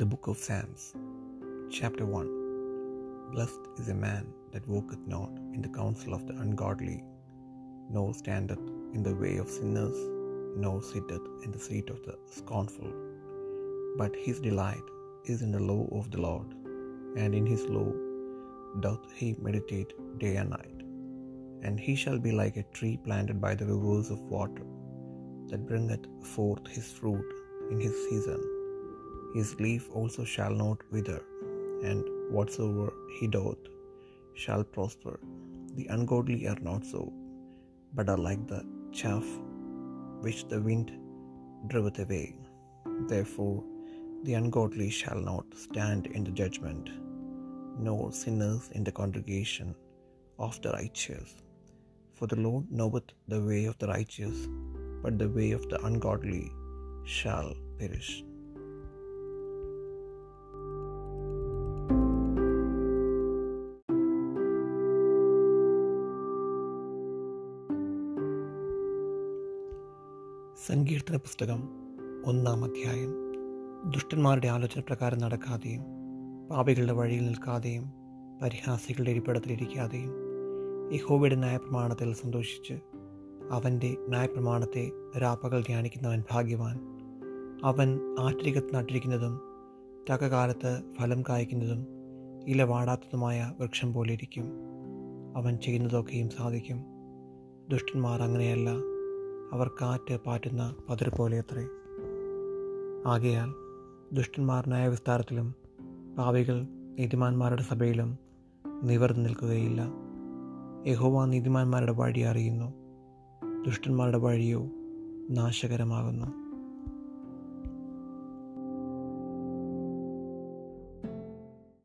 The Book of Psalms, Chapter 1 Blessed is a man that walketh not in the counsel of the ungodly, nor standeth in the way of sinners, nor sitteth in the seat of the scornful. But his delight is in the law of the Lord, and in his law doth he meditate day and night. And he shall be like a tree planted by the rivers of water, that bringeth forth his fruit in his season. His leaf also shall not wither, and whatsoever he doth shall prosper. The ungodly are not so, but are like the chaff which the wind driveth away. Therefore the ungodly shall not stand in the judgment, nor sinners in the congregation of the righteous. For the Lord knoweth the way of the righteous, but the way of the ungodly shall perish. സങ്കീർത്തന പുസ്തകം ഒന്നാം അധ്യായം. ദുഷ്ടന്മാരുടെ ആലോചന പ്രകാരം നടക്കാതെയും പാപികളുടെ വഴിയിൽ നിൽക്കാതെയും പരിഹാസികളുടെ ഇരിപ്പിടത്തിലിരിക്കാതെയും യഹോവയുടെ ന്യായപ്രമാണത്തിൽ സന്തോഷിച്ച് അവന്റെ ന്യായപ്രമാണത്തെ രാപ്പകൽ ധ്യാനിക്കുന്നവൻ ഭാഗ്യവാൻ. അവൻ ആറ്റരികത്ത് നട്ടിരിക്കുന്നതും തകകാലത്ത് ഫലം കായ്ക്കുന്നതും ഇല വാടാത്തതുമായ വൃക്ഷം പോലെ ഇരിക്കും. അവൻ ചെയ്യുന്നതൊക്കെയും സാധിക്കും. ദുഷ്ടന്മാർ അങ്ങനെയല്ല. അവർ കാറ്റ് പാറ്റുന്ന പതിർ പോലെ അത്രേ ആകയാൽ ദുഷ്ടന്മാർ ന്യായവിസ്താരത്തിലും പാവികൾ നീതിമാന്മാരുടെ സഭയിലും നിവർന്നു നിൽക്കുകയില്ല. യഹോവ നീതിമാന്മാരുടെ വഴി അറിയുന്നു. ദുഷ്ടന്മാരുടെ വഴിയോ നാശകരമാകുന്നു.